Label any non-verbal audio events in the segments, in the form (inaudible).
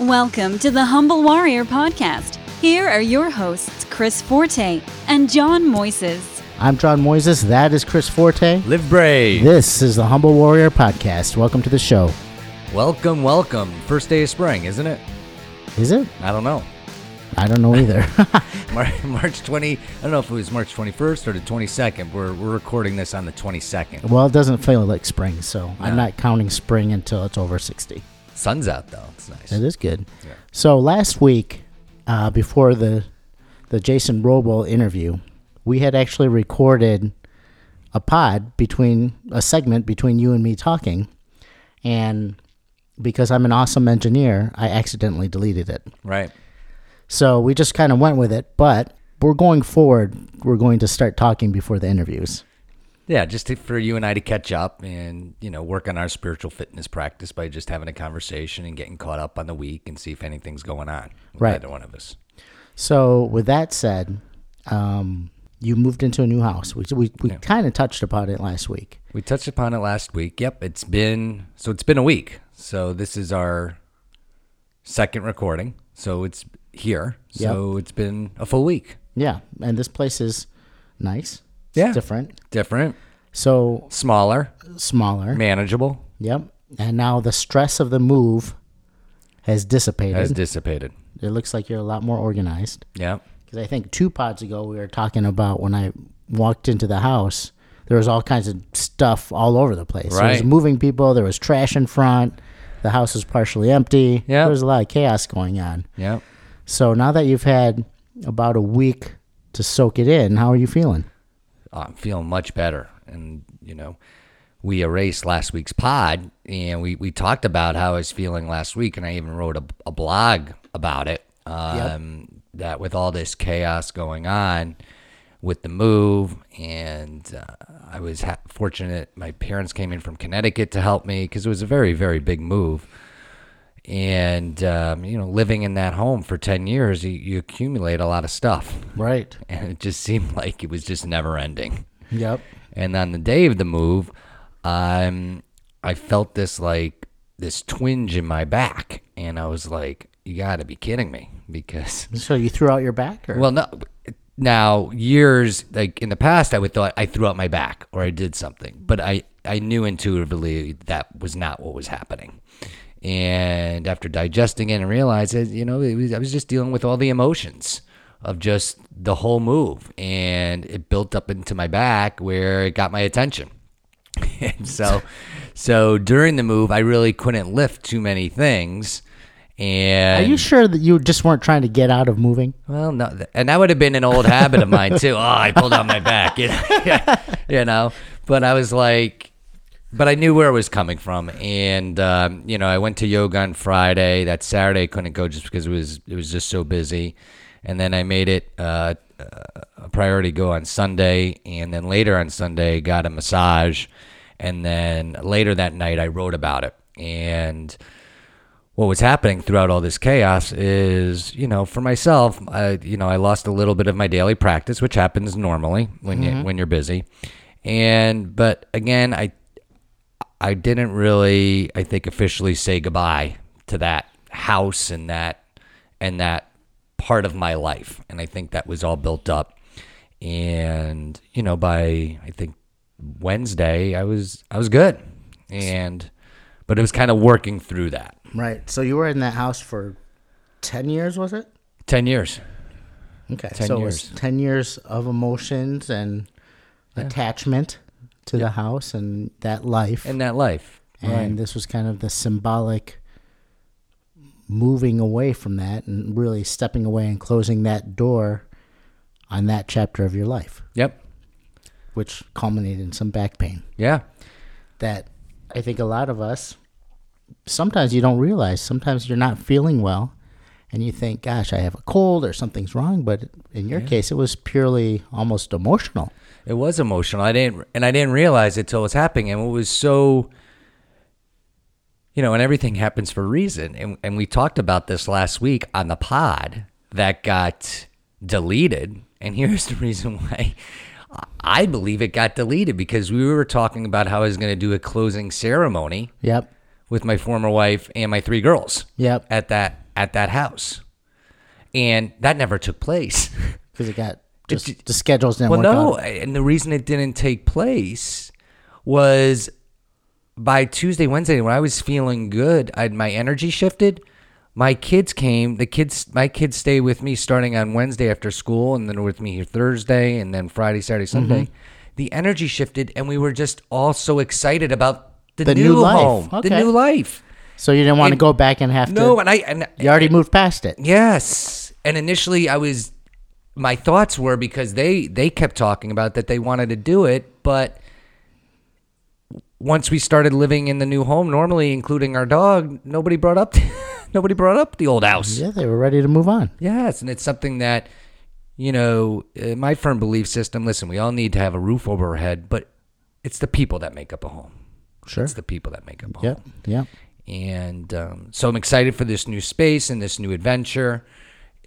Welcome to the Humble Warrior Podcast. Here are your hosts, Chris Forte and John Moises. I'm John Moises. That is Chris Forte. Live brave. This is the Humble Warrior Podcast. Welcome to the show. Welcome, welcome. First day of spring, isn't it? Is it? I don't know. I don't know either. (laughs) (laughs) Mar- March 20, I don't know if it was March 21st or the 22nd. We're, we're recording this on the 22nd. well, it doesn't feel like spring, so I'm not counting spring until it's over 60. Sun's out, though. It's nice. It is good. Yeah. So last week, uh, before the the Jason Roble interview, we had actually recorded a pod between a segment between you and me talking, and because I'm an awesome engineer, I accidentally deleted it. Right. So we just kind of went with it, but we're going forward. We're going to start talking before the interviews. Yeah, just to, for you and I to catch up and, you know, work on our spiritual fitness practice by just having a conversation and getting caught up on the week and see if anything's going on with Right. either one of us. So with that said, um, you moved into a new house. We we, we Yeah. kind of touched upon it last week. We touched upon it last week. Yep, it's been so it's been a week. So this is our second recording. So it's here. So it's been a full week. Yeah, and this place is nice. It's Yeah. different. Different, So smaller, smaller. manageable, Yep. And now the stress of the move has dissipated. has dissipated. it looks like you're a lot more organized. Yeah. Because I think two pods ago we were talking about when I walked into the house, there was all kinds of stuff all over the place. There was Right. moving people. There was trash in front. The house was partially empty. Yeah. There was a lot of chaos going on. Yeah. So now that you've had about a week to soak it in, how are you feeling? I'm feeling much better. And, you know, we erased last week's pod and we, we talked about how I was feeling last week. And I even wrote a, a blog about it. Um, That with all this chaos going on with the move, and uh, I was ha- fortunate my parents came in from Connecticut to help me because it was a very, very big move. And, um, you know, living in that home for 10 years, you, you accumulate a lot of stuff. Right. (laughs) And it just seemed like it was just never ending. Yep. And on the day of the move, um, I felt this like this twinge in my back, and I was like, "You got to be kidding me!" Because (laughs) So you threw out your back? Or? well, no, now years like in the past, I would thought I threw out my back or I did something, but I I knew intuitively that was not what was happening. And after digesting it and realizing, you know, it was, I was just dealing with all the emotions of just the whole move, and it built up into my back where it got my attention. (laughs) and so, so during the move, I really couldn't lift too many things. And are you sure that you just weren't trying to get out of moving? well, no, and that would have been an old habit of mine too. Oh, I pulled out my back, (laughs) you know, (laughs) you know. But I was like, but I knew where it was coming from, and um, you know, I went to yoga on Friday. That Saturday I couldn't go just because it was it was just so busy, and then I made it uh, a priority to go on Sunday, and then later on Sunday got a massage, and then later that night I wrote about it, and what was happening throughout all this chaos is, you know, for myself, I, you know, I lost a little bit of my daily practice, which happens normally when you when you're busy, and but again, I I didn't really, I think, officially say goodbye to that house and that and that part of my life, and I think that was all built up, and you know, by I think Wednesday, I was I was good, and but it was kind of working through that. Right. So you were in that house for 10 years, was it? 10 years. Okay. 10 so it was years. 10 years of emotions and attachment to the house and that life. And that life. and this was kind of the symbolic moving away from that and really stepping away and closing that door on that chapter of your life, Yep. which culminated in some back pain. Yeah. That I think a lot of us sometimes you don't realize. Sometimes you're not feeling well and you think, gosh, I have a cold or something's wrong. But in your case, it was purely almost emotional. It was emotional. I didn't, and I didn't realize it till it was happening. And it was so, you know, and everything happens for a reason. And, and we talked about this last week on the pod that got deleted. And here's (laughs) the reason why I believe it got deleted because we were talking about how I was going to do a closing ceremony Yep. with my former wife and my three girls. Yep. At that at that house, and that never took place. (laughs) because it got just the schedules didn't well, no, out. and the reason it didn't take place was by Tuesday, Wednesday, when I was feeling good, I my energy shifted. My kids came. The kids, my kids stay with me starting on Wednesday after school, and then with me here Thursday, and then Friday, Saturday, Sunday. Mm-hmm. The energy shifted, and we were just all so excited about the, The new, new life. home, the new life. So you didn't want to go back and have No, to. and I and you already moved past it. Yes. And initially I was my thoughts were because they they kept talking about that they wanted to do it, but once we started living in the new home, normally including our dog, nobody brought up (laughs) nobody brought up the old house. Yeah, they were ready to move on. Yes, and it's something that you know, uh, my firm belief system, listen, we all need to have a roof over our head, but it's the people that make up a home. Sure. It's the people that make up a Yep. home. Yep. And um, so I'm excited for this new space and this new adventure.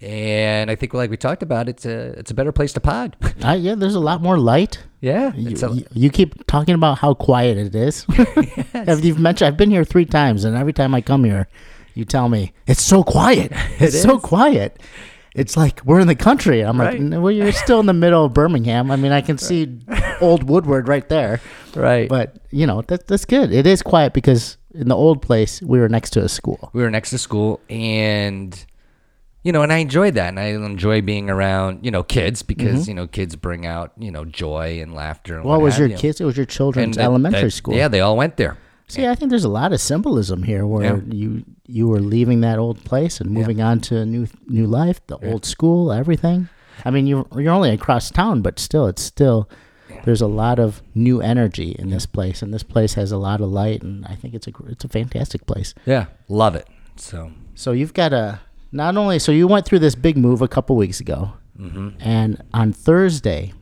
And I think, like we talked about, it's a it's a better place to pod. (laughs) Uh, yeah, there's a lot more light. yeah, You, a, you- keep talking about how quiet it is. (laughs) Have You've mentioned I've been here three times, and every time I come here, you tell me it's so quiet. (laughs) It's so quiet. It's like we're in the country. I'm Right. like, well, you're still in the middle of Birmingham. I mean, I can see old Woodward right there. right. But you know, that, that's good. It is quiet because in the old place we were next to a school. we were next to school, and you know, and I enjoyed that, and I enjoy being around you know kids because you know kids bring out you know joy and laughter. And Mm-hmm. What was have your you. kids? It was your children's that- elementary that- school. Yeah, they all went there. See, I think there's a lot of symbolism here where Yeah. you you were leaving that old place and moving on to a new new life, the old school, everything. I mean, you you're only across town, but still, it's still there's a lot of new energy in this place, and this place has a lot of light, and I think it's a gr- it's a fantastic place. Yeah, love it. So So you've got a not only so you went through this big move a couple weeks ago, Mm-hmm. and on Thursday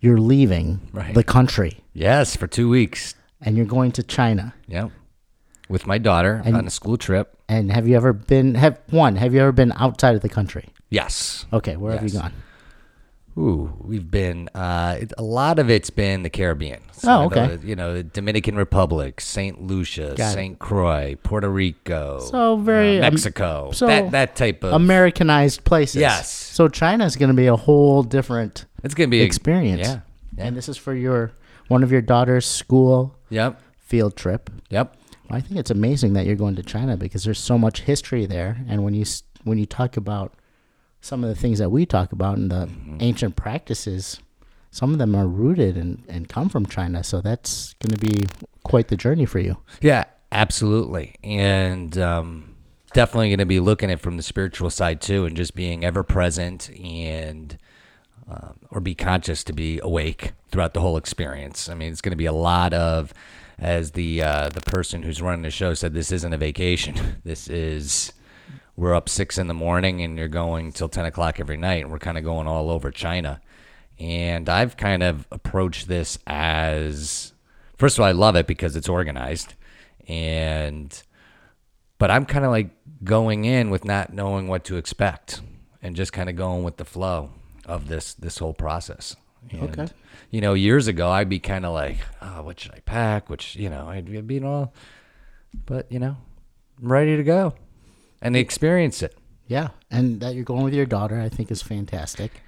you're leaving Right. the country yes, for two weeks. and you're going to China. Yeah, with my daughter And- on a school trip. And have you ever been have one? Have you ever been outside of the country? Yes. Okay, where have you gone? Ooh, we've been uh, it, a lot of it's been the Caribbean. Oh, I know okay. you know, the Dominican Republic, Saint Lucia, Got it. Saint Croix, Puerto Rico, So very, uh, um, Mexico. so that that type of Americanized places. Yes. So China's going to be a whole different It's gonna be a- experience. Yeah. yeah. And this is for your one of your daughter's school Yep. field trip. Yep. I think it's amazing that you're going to China because there's so much history there, and when you when you talk about some of the things that we talk about and the Mm-hmm. ancient practices, some of them are rooted and, and come from China. So that's going to be quite the journey for you. Yeah, absolutely. And um, definitely going to be looking at it from the spiritual side too, and just being ever present and um, or be conscious to be awake throughout the whole experience. I mean, it's going to be a lot of, as the uh, the person who's running the show said, this isn't a vacation. (laughs) This is we're up six in the morning and you're going till ten o'clock every night, and we're kind of going all over China. And I've kind of approached this as first of all, I love it because it's organized, and but I'm kind of like going in with not knowing what to expect and just kind of going with the flow of this this whole process. And, Okay. You know, years ago I'd be kind of like, oh, what should I pack? Which you know, I'd be all, but you know, I'm ready to go and they experience it. Yeah, and that you're going with your daughter, I think, is fantastic.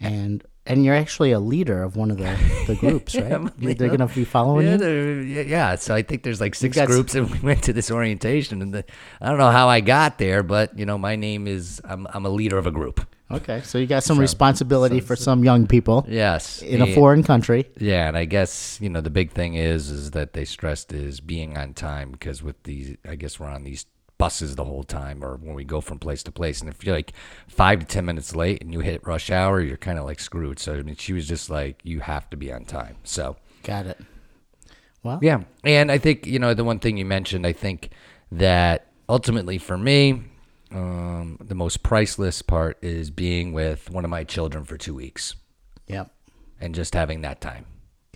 And and you're actually a leader of one of the, the (laughs) groups, right? A They're going to be following Yeah, you. yeah, yeah. So I think there's like six groups, and (laughs) we went to this orientation, and the, I don't know how I got there, but you know, my name is I'm I'm a leader of a group. Okay, so you got some responsibility for some young people Yes, in a foreign country. Yeah, and I guess you know the big thing is is that they stressed is being on time because with these, I guess we're on these buses the whole time, or when we go from place to place, and if you're like five to ten minutes late and you hit rush hour, you're kind of like screwed. So I mean, she was just like, you have to be on time. So Got it. Well, yeah, and I think you know the one thing you mentioned. I think that ultimately for me, um, the most priceless part is being with one of my children for two weeks Yep. and just having that time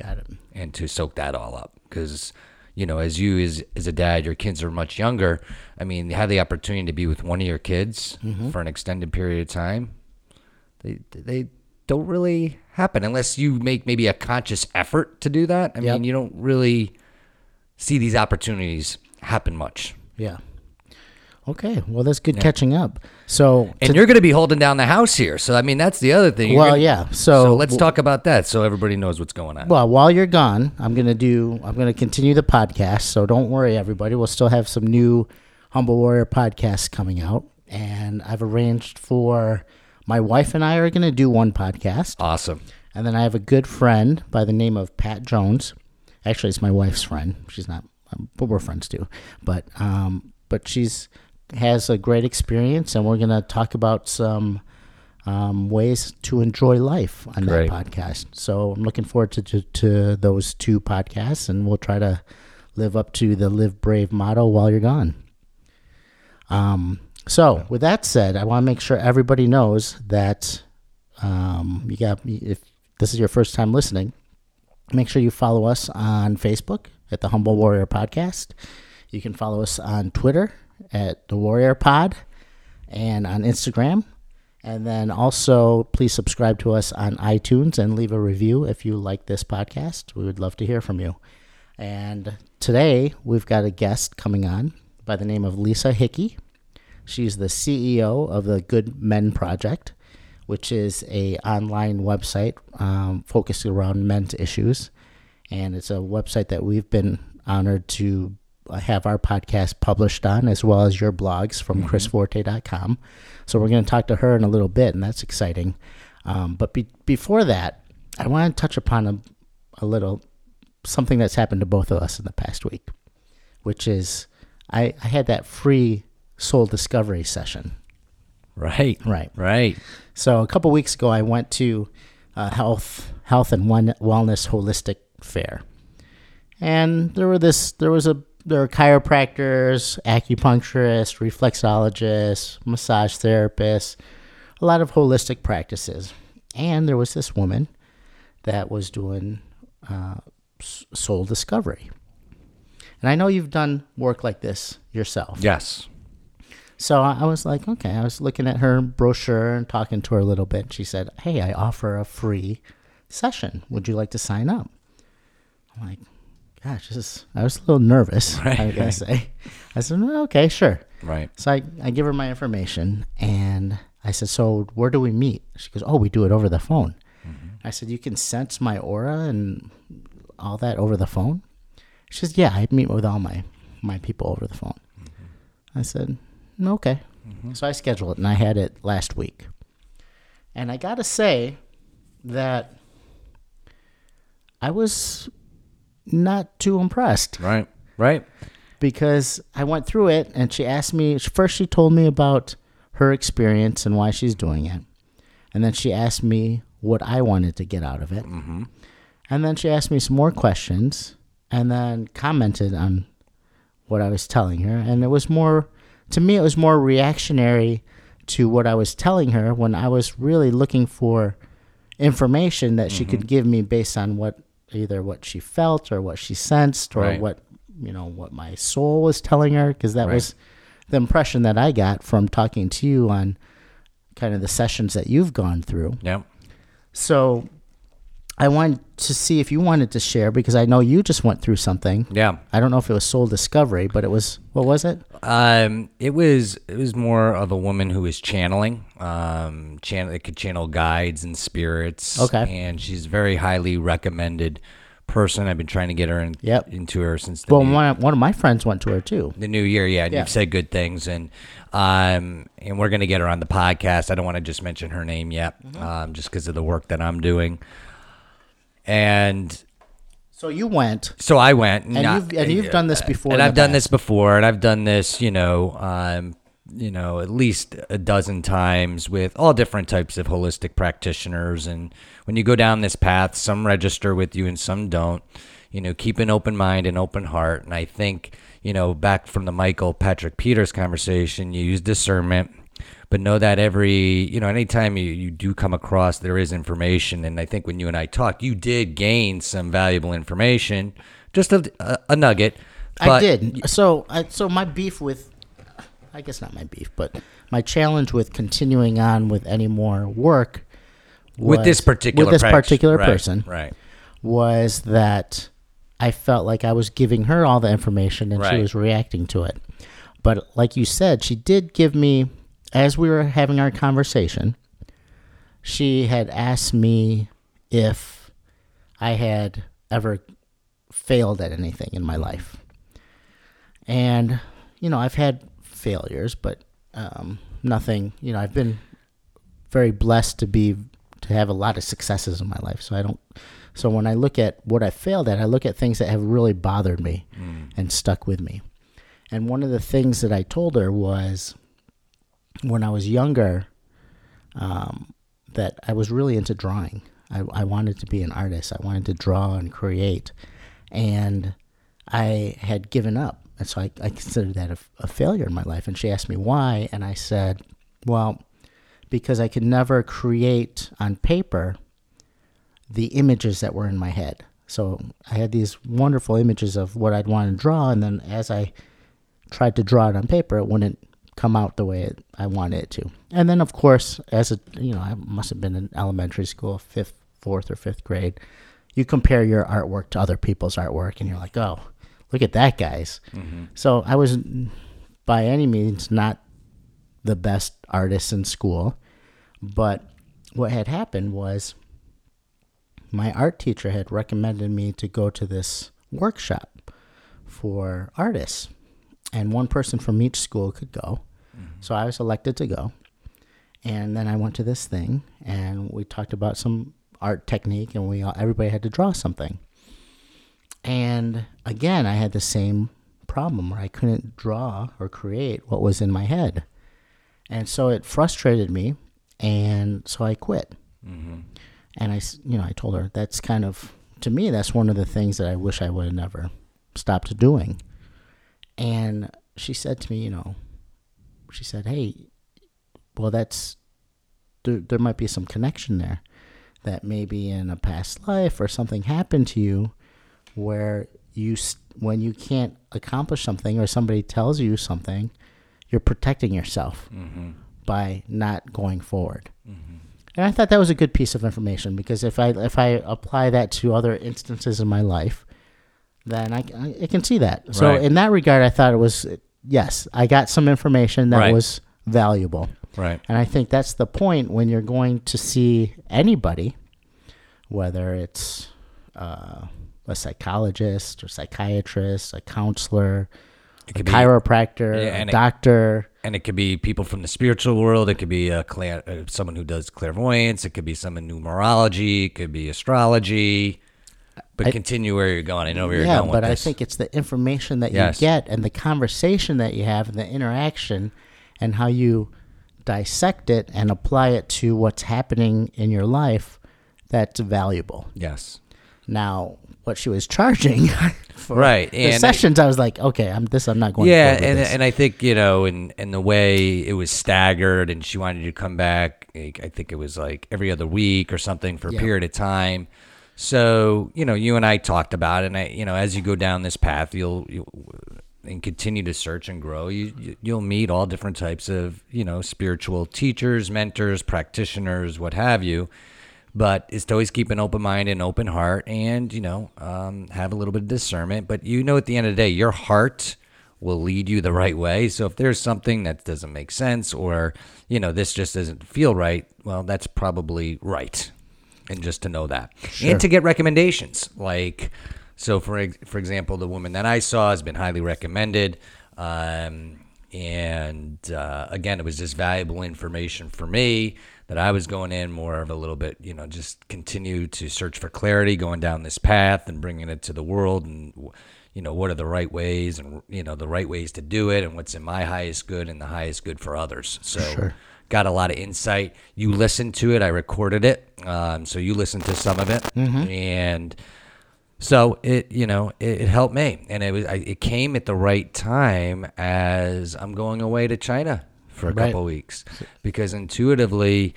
Got it. and to soak that all up because you know as you as, as a dad your kids are much younger. I mean you have the opportunity to be with one of your kids mm-hmm. for an extended period of time. They they don't really happen unless you make maybe a conscious effort to do that. I Yep. mean you don't really see these opportunities happen much. Yeah. Okay, well that's good catching up. So, And to- you're going to be holding down the house here. So I mean, that's the other thing. You're well, gonna- yeah. So, So let's talk about that, so everybody knows what's going on. Well, while you're gone, I'm gonna do. I'm gonna continue the podcast. So don't worry, everybody. We'll still have some new Humble Warrior podcasts coming out, and I've arranged for my wife and I are gonna do one podcast, Awesome. and then I have a good friend by the name of Pat Jones. Actually, it's my wife's friend. She's not, but we're friends too. But um, but she's has a great experience, and we're gonna talk about some um, ways to enjoy life on Great. that podcast. So I'm looking forward to, to to those two podcasts, and we'll try to live up to the "Live Brave" motto while you're gone. Um, so with that said, I want to make sure everybody knows that um, you got if this is your first time listening, make sure you follow us on Facebook at the Humble Warrior Podcast. You can follow us on Twitter at the Warrior Pod and on Instagram. And then also, please subscribe to us on iTunes and leave a review if you like this podcast. We would love to hear from you. And today, we've got a guest coming on by the name of Lisa Hickey. She's the CEO of the Good Men Project, which is a online website um, focused around men's issues, and it's a website that we've been honored to have our podcast published on, as well as your blogs from chrisforte.com. So we're going to talk to her in a little bit, and that's exciting. Um, but be- before that, I want to touch upon a, a little something that's happened to both of us in the past week, which is I, I had that free soul discovery session. Right. Right. Right. So a couple weeks ago, I went to a health health and one, wellness holistic fair, and there were this there was a there are chiropractors, acupuncturists, reflexologists, massage therapists, a lot of holistic practices, and there was this woman that was doing uh, soul discovery. And I know you've done work like this yourself. Yes. So I I was like, okay. I was looking at her brochure and talking to her a little bit. She said, "Hey, I offer a free session. Would you like to sign up?" I'm like, "Gosh, this is." I was a little nervous. (laughs) Right, I gotta right. say. I said, "Mm, "Okay, sure." Right. So I, I give her my information and I said, "So where do we meet?" She goes, "Oh, we do it over the phone." I said, "You can sense my aura and all that over the phone." She says, "Yeah, I meet with all my my people over the phone." I said, "Mm, "Okay." So I scheduled it, and I had it last week. And I gotta say that I was not too impressed Right. Right. because I went through it and she asked me first she told me about her experience and why she's doing it. And then she asked me what I wanted to get out of it. Mm-hmm. And then she asked me some more questions and then commented on what I was telling her. And it was more, to me, it was more reactionary to what I was telling her when I was really looking for information that she could give me based on what either what she felt or what she sensed or Right. what you know what my soul was telling her because that Right. was the impression that I got from talking to you on kind of the sessions that you've gone through. Yep. So I wanted to see if you wanted to share because I know you just went through something. Yeah. I don't know if it was soul discovery, but it was what was it? Um, it was it was more of a woman who was channeling. Um, channel it could channel guides and spirits. Okay. and she's very highly recommended person. I've been trying to get her in, Yep. into her since the Well, one of, one of my friends went to her too. the new year. Yeah, and Yeah. you've said good things, and um, and we're gonna get her on the podcast. I don't want to just mention her name yet, Mm-hmm. um, just because of the work that I'm doing. And So you went. so I went, And you've- and you've done this before and I've done this before, and I've done this, you know, um, you know, at least a dozen times with all different types of holistic practitioners. And when you go down this path, some register with you and some don't. You know, keep an open mind and open heart. And I think, you know, back from the Michael Patrick Peters conversation, you use discernment but know that every you know anytime you, you do come across there is information and i think when you and i talked you did gain some valuable information just a, a, a nugget I did. So, I, so my beef with, I guess not my beef, but my challenge with continuing on with any more work with this particular with this particular right, person right was that I felt like I was giving her all the information and she was reacting to it. but like you said, she did give me, as we were having our conversation, she had asked me if I had ever failed at anything in my life. And, you know, I've had failures, but um, nothing, you know, I've been very blessed to be, to have a lot of successes in my life. So I don't, so when I look at what I failed at, I look at things that have really bothered me and stuck with me. And one of the things that I told her was when I was younger, um, that I was really into drawing. I, I wanted to be an artist. I wanted to draw and create. And I had given up. And so I, I considered that a, a failure in my life. And she asked me why. And I said, well, because I could never create on paper the images that were in my head. So I had these wonderful images of what I'd want to draw. And then as I tried to draw it on paper, it wouldn't come out the way it, I wanted it to. And then, of course, as a you know, I must have been in elementary school, fifth, fourth, or fifth grade. You compare your artwork to other people's artwork, and you're like, oh, look at that guy's. Mm-hmm. So I was by any means not the best artist in school, but what had happened was my art teacher had recommended me to go to this workshop for artists and one person from each school could go. So I was elected to go. And then I went to this thing and we talked about some art technique and we all, everybody had to draw something. And again, I had the same problem where I couldn't draw or create what was in my head. And so it frustrated me and so I quit. Mm-hmm. And I, you know, I told her that's kind of to me that's one of the things that I wish I would have never stopped doing. And she said to me, you know, she said, "Hey, well, that's there. There might be some connection there. That maybe in a past life or something happened to you, where you when you can't accomplish something or somebody tells you something, you're protecting yourself mm-hmm. by not going forward." Mm-hmm. And I thought that was a good piece of information because if I if I apply that to other instances in my life, then I, I, I can see that. So Right. in that regard, I thought it was yes, I got some information that Right. was valuable, Right. and I think that's the point when you're going to see anybody, whether it's uh, a psychologist or psychiatrist, a counselor, a could be- chiropractor, Yeah, a and it- doctor. and it could be people from the spiritual world. It could be a cla- uh, someone who does clairvoyance. It could be some in numerology. It could be astrology. But continue where you're going. I know where you're yeah, going but with I this. think it's the information that Yes. you get and the conversation that you have and the interaction and how you dissect it and apply it to what's happening in your life that's valuable. yes, Now, what she was charging (laughs) for Right, the and sessions, I, was like, okay, I'm this. I'm not going. yeah, and this. and I think you know, and and the way it was staggered, and she wanted you to come back. I think it was like every other week or something for a Yeah. period of time. So you know, you and I talked about it, and I, you know, as you go down this path, you'll. you'll and continue to search and grow, you you- you'll meet all different types of you know spiritual teachers, mentors, practitioners, what have you. But it's to always keep an open mind and open heart, and you know um, have a little bit of discernment. But you know, at the end of the day, your heart will lead you the right way. So if there's something that doesn't make sense, or you know this just doesn't feel right, well, that's probably right. And just to know that, and to get recommendations, like so for for example, the woman that I saw has been highly recommended. Um, and uh, again, it was just valuable information for me that I was going in more of a little bit, you know, just continue to search for clarity, going down this path and bringing it to the world, and you know, what are the right ways, and you know, the right ways to do it, and what's in my highest good and the highest good for others. So. Got a lot of insight. You listened to it. I recorded it, um, so you listened to some of it, and so it, you know, it, it helped me, and it was I, it came at the right time as I'm going away to China for a Right. couple weeks because intuitively,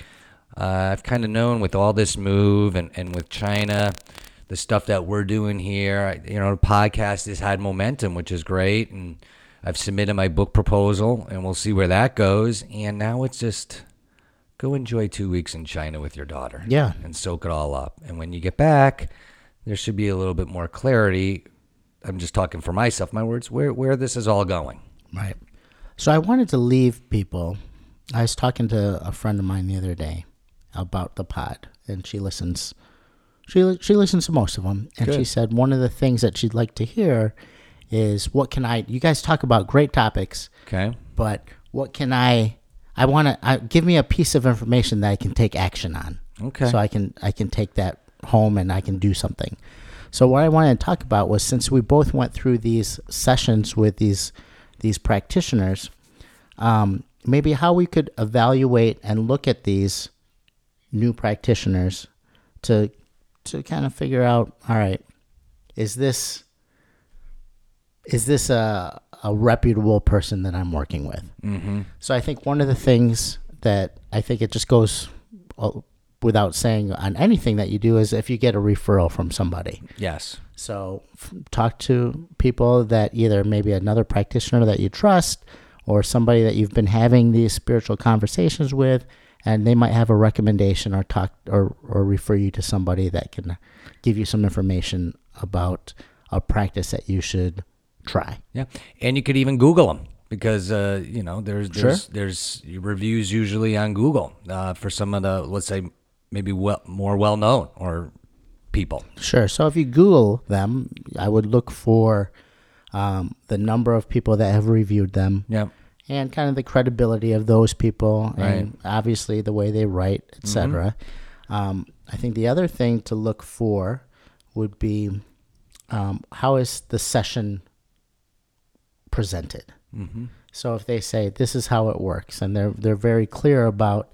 uh, I've kind of known with all this move and and with China, the stuff that we're doing here, you know, the podcast has had momentum, which is great, and I've submitted my book proposal, and we'll see where that goes. And now it's just go enjoy two weeks in China with your daughter, Yeah. and soak it all up. And when you get back, there should be a little bit more clarity. I'm just talking for myself, my words, where where this is all going. Right. So I wanted to leave people. I was talking to a friend of mine the other day about the pod, and she listens. She she listens to most of them, and she said one of the things that she'd like to hear is what can I? You guys talk about great topics, Okay. but what can I? I want to give me a piece of information that I can take action on. Okay. So I can I can take that home and I can do something. So what I wanted to talk about was since we both went through these sessions with these these practitioners, um, maybe how we could evaluate and look at these new practitioners to to kind of figure out all right is this is this a, a reputable person that I'm working with? Mm-hmm. So I think one of the things that I think it just goes uh, without saying on anything that you do is if you get a referral from somebody. Yes. So f- talk to people that either maybe another practitioner that you trust or somebody that you've been having these spiritual conversations with and they might have a recommendation or talk or, or refer you to somebody that can give you some information about a practice that you should try. Yeah, and you could even Google them because uh, you know there's there's there's reviews usually on Google uh, for some of the let's say maybe well, more well known or people. Sure. So if you Google them, I would look for um, the number of people that have reviewed them. Yeah. and kind of the credibility of those people and obviously the way they write etc um, i think the other thing to look for would be um, how is the session presented. Mm-hmm. So if they say this is how it works and they're they're very clear about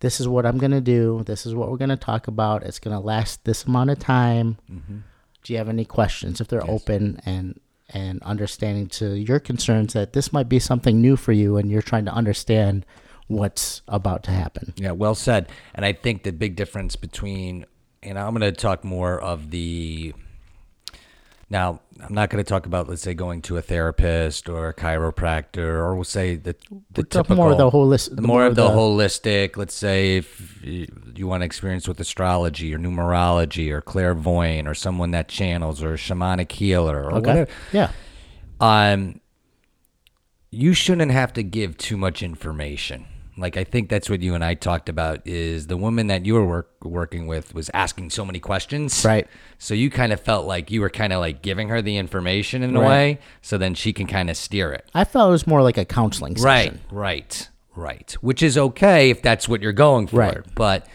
this is what i'm going to do this is what we're going to talk about it's going to last this amount of time mm-hmm. do you have any questions? If they're open and and understanding to your concerns that this might be something new for you and you're trying to understand what's about to happen. Yeah, well said. And I think the big difference between, and I'm going to talk more of the. Now, I'm not going to talk about, let's say, going to a therapist or a chiropractor, or we'll say the the typical, more of the holis- the more of the holistic. Let's say if you, you want to experience with astrology or numerology or clairvoyant or someone that channels or a shamanic healer or okay. whatever. Yeah. Um you shouldn't have to give too much information like i think that's what you and i talked about is the woman that you were work, working with was asking so many questions Right. so you kind of felt like you were kind of like giving her the information in a way so then she can kind of steer it i felt it was more like a counseling session Right, right, right. Which is okay if that's what you're going for. Right. But,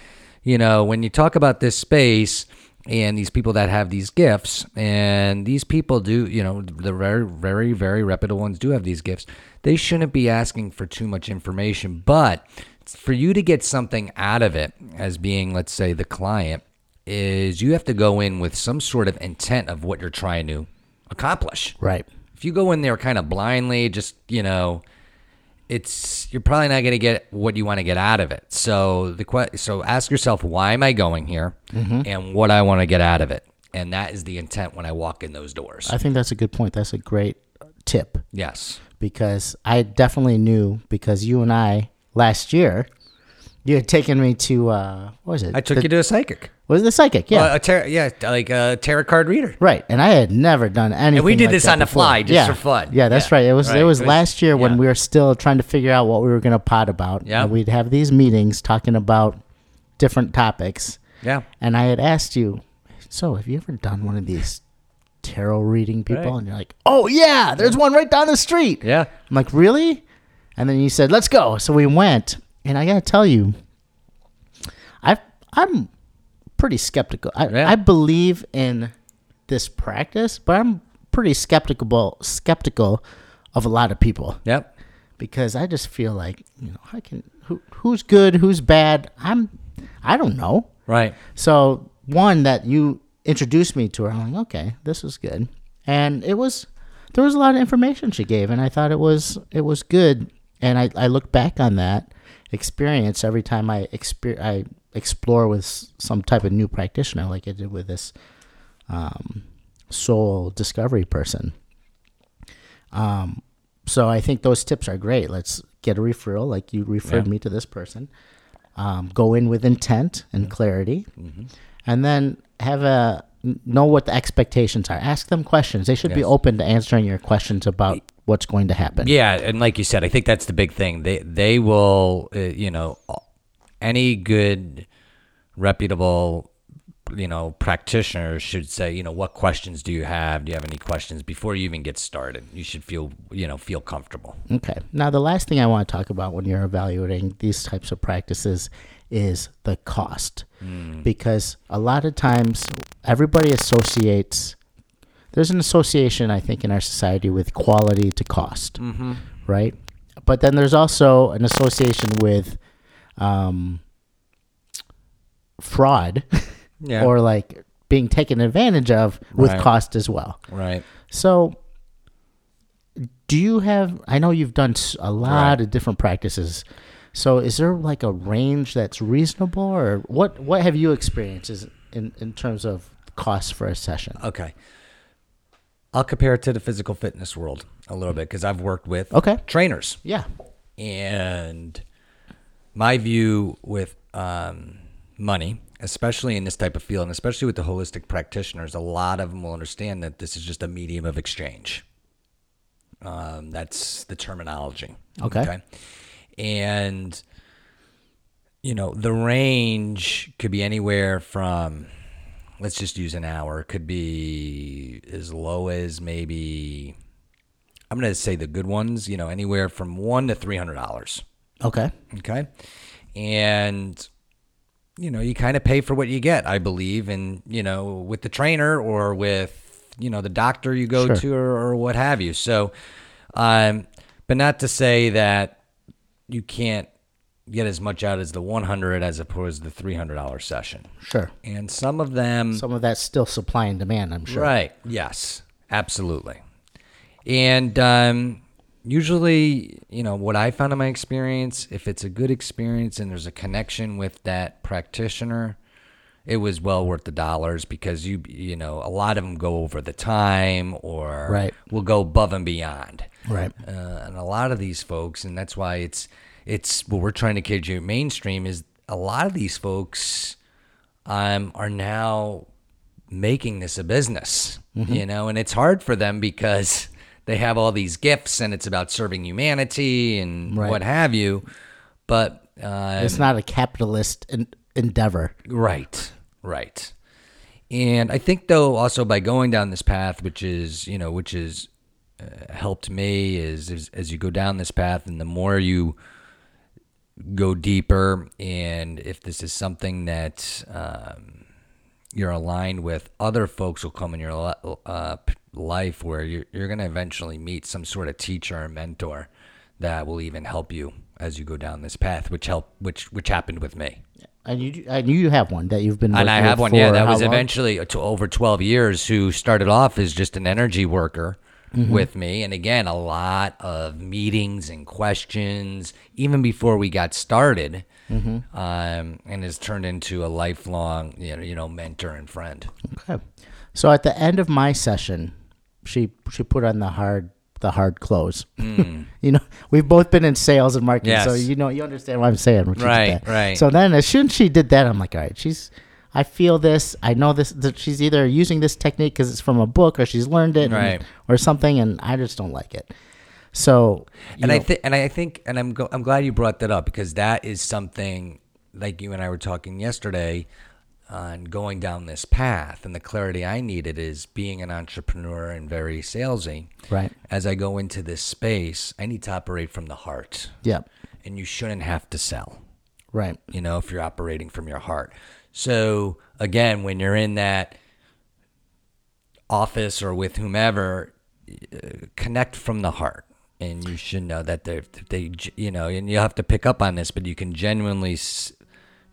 you know, when you talk about this space and these people that have these gifts, and these people do, you know, the very, very, very reputable ones do have these gifts, they shouldn't be asking for too much information. But for you to get something out of it, as being, let's say, the client, is you have to go in with some sort of intent of what you're trying to accomplish right if you go in there kind of blindly, just you know, it's you're probably not going to get what you want to get out of it. So the que- so ask yourself, why am I going here, and what I want to get out of it, and that is the intent when I walk in those doors. i think that's a good point that's a great tip yes. because i definitely knew because you and i last year you had taken me to uh what was it I took The- you to a psychic. Was it the psychic yeah Uh, a tar- yeah, like a tarot card reader. Right, and I had never done anything. And we did like this on the before. fly, just yeah. for fun. Yeah, that's Yeah. right. It was Right. it was last year when we were still trying to figure out what we were going to pot about. Yeah. and we'd have these meetings talking about different topics. Yeah. and I had asked you, so have you ever done one of these tarot reading people? Right. And you're like, oh yeah, there's one right down the street. Yeah. I'm like, really? And then you said, let's go. So we went, and I got to tell you, I I'm pretty skeptical. I, Yeah. I believe in this practice, but I'm pretty skeptical skeptical of a lot of people Yep. because I just feel like you know I can who who's good, who's bad. I'm I don't know. Right. So one that you introduced me to her, I'm like, okay, this was good, and it was there was a lot of information she gave, and I thought it was it was good, and I I look back on that experience every time I exper- I explore with some type of new practitioner, like I did with this um, soul discovery person. Um, so I think those tips are great. Let's get a referral, like you referred Yeah. me to this person. Um, go in with intent and clarity, and then have a know what the expectations are. Ask them questions. They should be open to answering your questions about what's going to happen. Yeah, and like you said, I think that's the big thing. They they will, uh, you know, any good, reputable, you know, practitioner should say, you know, what questions do you have? Do you have any questions before you even get started? You should feel, you know, feel comfortable. Okay. Now, the last thing I want to talk about when you're evaluating these types of practices is the cost. Because a lot of times everybody associates, there's an association, I think, in our society with quality to cost, mm-hmm. right? But then there's also an association with um, fraud (laughs) Yeah. or like being taken advantage of with Right. cost as well. Right. So, do you have? I know you've done a lot Right. of different practices. So, is there like a range that's reasonable, or what? What have you experienced in in terms of costs for a session? Okay. I'll compare it to the physical fitness world a little bit because I've worked with Okay. trainers. Yeah. And my view with um, money, especially in this type of field, and especially with the holistic practitioners, a lot of them will understand that this is just a medium of exchange. Um, that's the terminology. Okay. And, you know, the range could be anywhere from, let's just use an hour, could be as low as maybe, I'm going to say the good ones, you know, anywhere from one to $300. Okay. Okay. And, you know, you kind of pay for what you get, I believe. And, you know, with the trainer or with, you know, the doctor you go Sure. to or, or what have you. So, um, but not to say that you can't get as much out as the 100 as opposed to the $300 session. Sure. And some of them, Some of that's still supply and demand. I'm sure. Right. Yes. Absolutely. And um, usually, you know, what I found in my experience, if it's a good experience and there's a connection with that practitioner, it was well worth the dollars because you, you know, a lot of them go over the time or Right. will go above and beyond. Right. Uh, and a lot of these folks, and that's why it's it's what we're trying to you mainstream is a lot of these folks um, are now making this a business, you know, and it's hard for them because they have all these gifts and it's about serving humanity and Right. what have you. But uh, It's not a capitalist en- endeavor. Right, right. And I think though also by going down this path, which is you know, which is uh, helped me is, is as you go down this path, and the more you go deeper, and if this is something that um, you're aligned with, other folks will come in your uh, life where you're, you're going to eventually meet some sort of teacher or mentor that will even help you as you go down this path, which help which which happened with me. And you, I knew you have one that you've been. And I have one, yeah, that was long? eventually to over 12 years who started off as just an energy worker Mm-hmm. with me. And again, a lot of meetings and questions, even before we got started, Mm-hmm. um, and has turned into a lifelong, you know, you know, mentor and friend. Okay. So at the end of my session, she she put on the hard the hard close. (laughs) you know, we've both been in sales and marketing, so Hmm. You know you understand what I'm saying. when she did Right, right. So then, as soon as she did that, I'm like, all right, she's. I feel this. I know this. That she's either using this technique because it's from a book or she's learned it, and- or something, and I just don't like it. So, and I think, and I think, and I'm go- I'm glad you brought that up because that is something like you and I were talking yesterday on going down this path, and the clarity I needed is being an entrepreneur and very salesy. Right. As I go into this space, I need to operate from the heart, yeah, and you shouldn't have to sell. right, You know, if you're operating from your heart. So again, when you're in that office or with whomever, uh, connect from the heart. And you should know that they, they, you know, and you have to pick up on this, but you can genuinely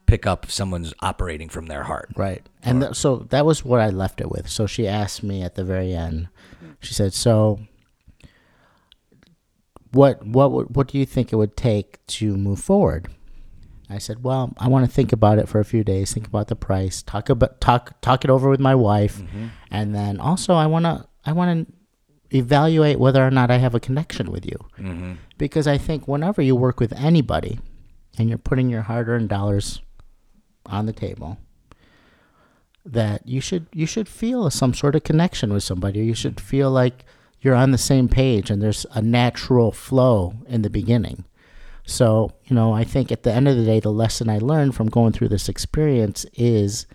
pick up if someone's operating from their heart. right. And th- so that was what I left it with. So she asked me at the very end. She said, "So, what what would- what do you think it would take to move forward?" I said, "Well, I want to think about it for a few days. Think about the price. Talk about talk talk it over with my wife, mm-hmm. and then also I want to I want to evaluate whether or not I have a connection with you, mm-hmm. because I think whenever you work with anybody, and you're putting your hard-earned dollars on the table, that you should you should feel some sort of connection with somebody. You should feel like you're on the same page and there's a natural flow in the beginning. So, you know, I think at the end of the day, the lesson I learned from going through this experience is,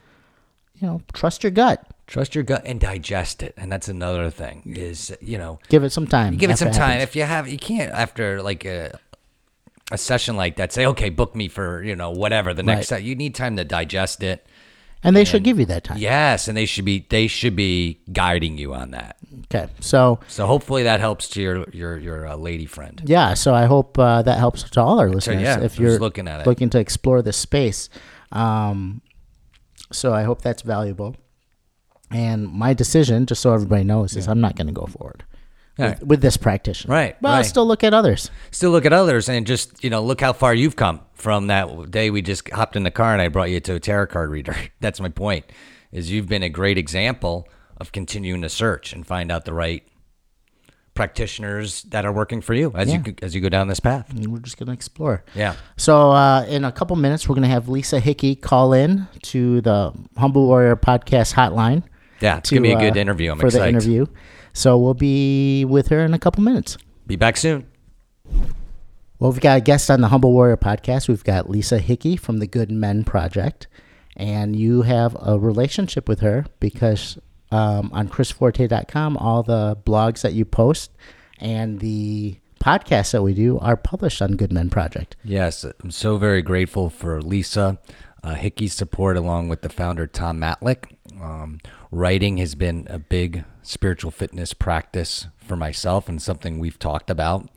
you know, trust your gut. Trust your gut and digest it. And that's another thing is, you know, Give it some time. give it some time. happens. If you have, you can't after like a, a session like that, say, okay, book me for, you know, whatever the next Right. set. You need time to digest it. And they should give you that time. Yes. And they should be, they should be guiding you on that. Okay. So, So hopefully that helps to your, your, your uh, lady friend. yeah, so I hope uh, that helps to all our listeners yeah, if you're looking at it. looking to explore this space. Um, so I hope that's valuable. And my decision, just so everybody knows, is I'm not going to go forward with, Right. with this practitioner. Right, But I'll right. still look at others. Still look at others and just, you know, look how far you've come from that day we just hopped in the car and I brought you to a tarot card reader. (laughs) That's my point. Is you've been a great example of continuing to search and find out the right practitioners that are working for you as Yeah. you as you go down this path. And we're just going to explore. Yeah. So uh, in a couple minutes, we're going to have Lisa Hickey call in to the Humble Warrior podcast hotline. Yeah, it's to, gonna be a good uh, interview. I'm for the excited. interview. So we'll be with her in a couple minutes. Be back soon. Well, we've got a guest on the Humble Warrior podcast. We've got Lisa Hickey from the Good Men Project. And you have a relationship with her because um, on chrisforte.com, all the blogs that you post and the podcasts that we do are published on Good Men Project. Yes, I'm so very grateful for Lisa uh, Hickey's support, along with the founder Tom Matlack. Um, writing has been a big spiritual fitness practice for myself, and something we've talked about.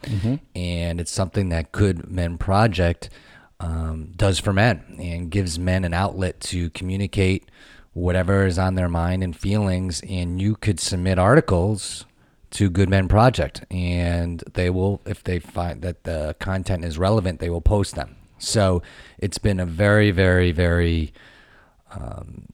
And it's something that Good Men Project um, does for men and gives men an outlet to communicate whatever is on their mind and feelings. And you could submit articles to Good Men Project, and they will, if they find that the content is relevant, they will post them. So it's been a very, very, very. Um,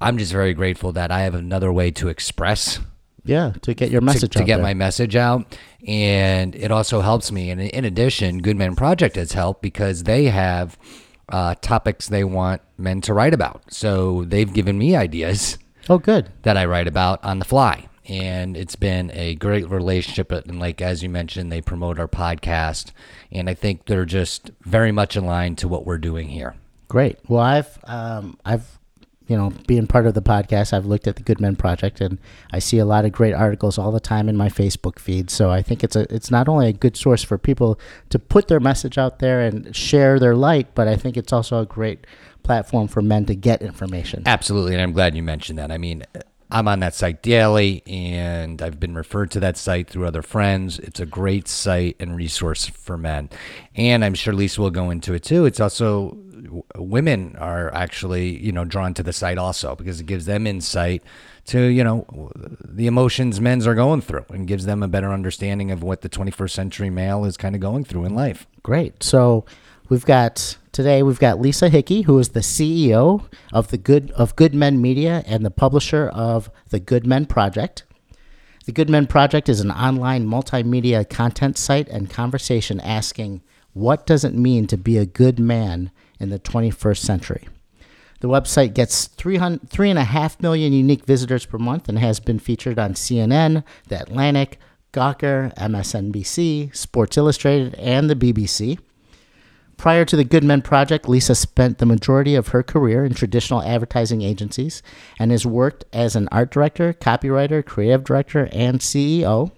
I'm just very grateful that I have another way to express Yeah, to get your message to out get there. my message out, and it also helps me. And in addition, Good Men Project has helped because they have uh, topics they want men to write about. So they've given me ideas oh, good. that I write about on the fly. And it's been a great relationship. And like, as you mentioned, they promote our podcast. And I think they're just very much aligned to what we're doing here. Great. Well, I've um, I've you know being part of the podcast, I've looked at the Good Men Project, and I see a lot of great articles all the time in my Facebook feed. So I think it's a it's not only a good source for people to put their message out there and share their light, but I think it's also a great platform for men to get information. Absolutely. And I'm glad you mentioned that. I mean, I'm on that site daily and I've been referred to that site through other friends. It's a great site and resource for men. And I'm sure Lisa will go into it too. It's also women are actually, you know, drawn to the site also because it gives them insight to, you know, the emotions men's are going through and gives them a better understanding of what the 21st century male is kind of going through in life. Great. So we've got today we've got Lisa Hickey, who is the CEO of the Good of Good Men Media and the publisher of the Good Men Project. The Good Men Project is an online multimedia content site and conversation asking what does it mean to be a good man in the 21st century. The website gets 300 three and a half million unique visitors per month and has been featured on CNN, The Atlantic, Gawker, MSNBC, Sports Illustrated, and the BBC. Prior to the Good Men Project, Lisa spent the majority of her career in traditional advertising agencies and has worked as an art director, copywriter, creative director, and CEO.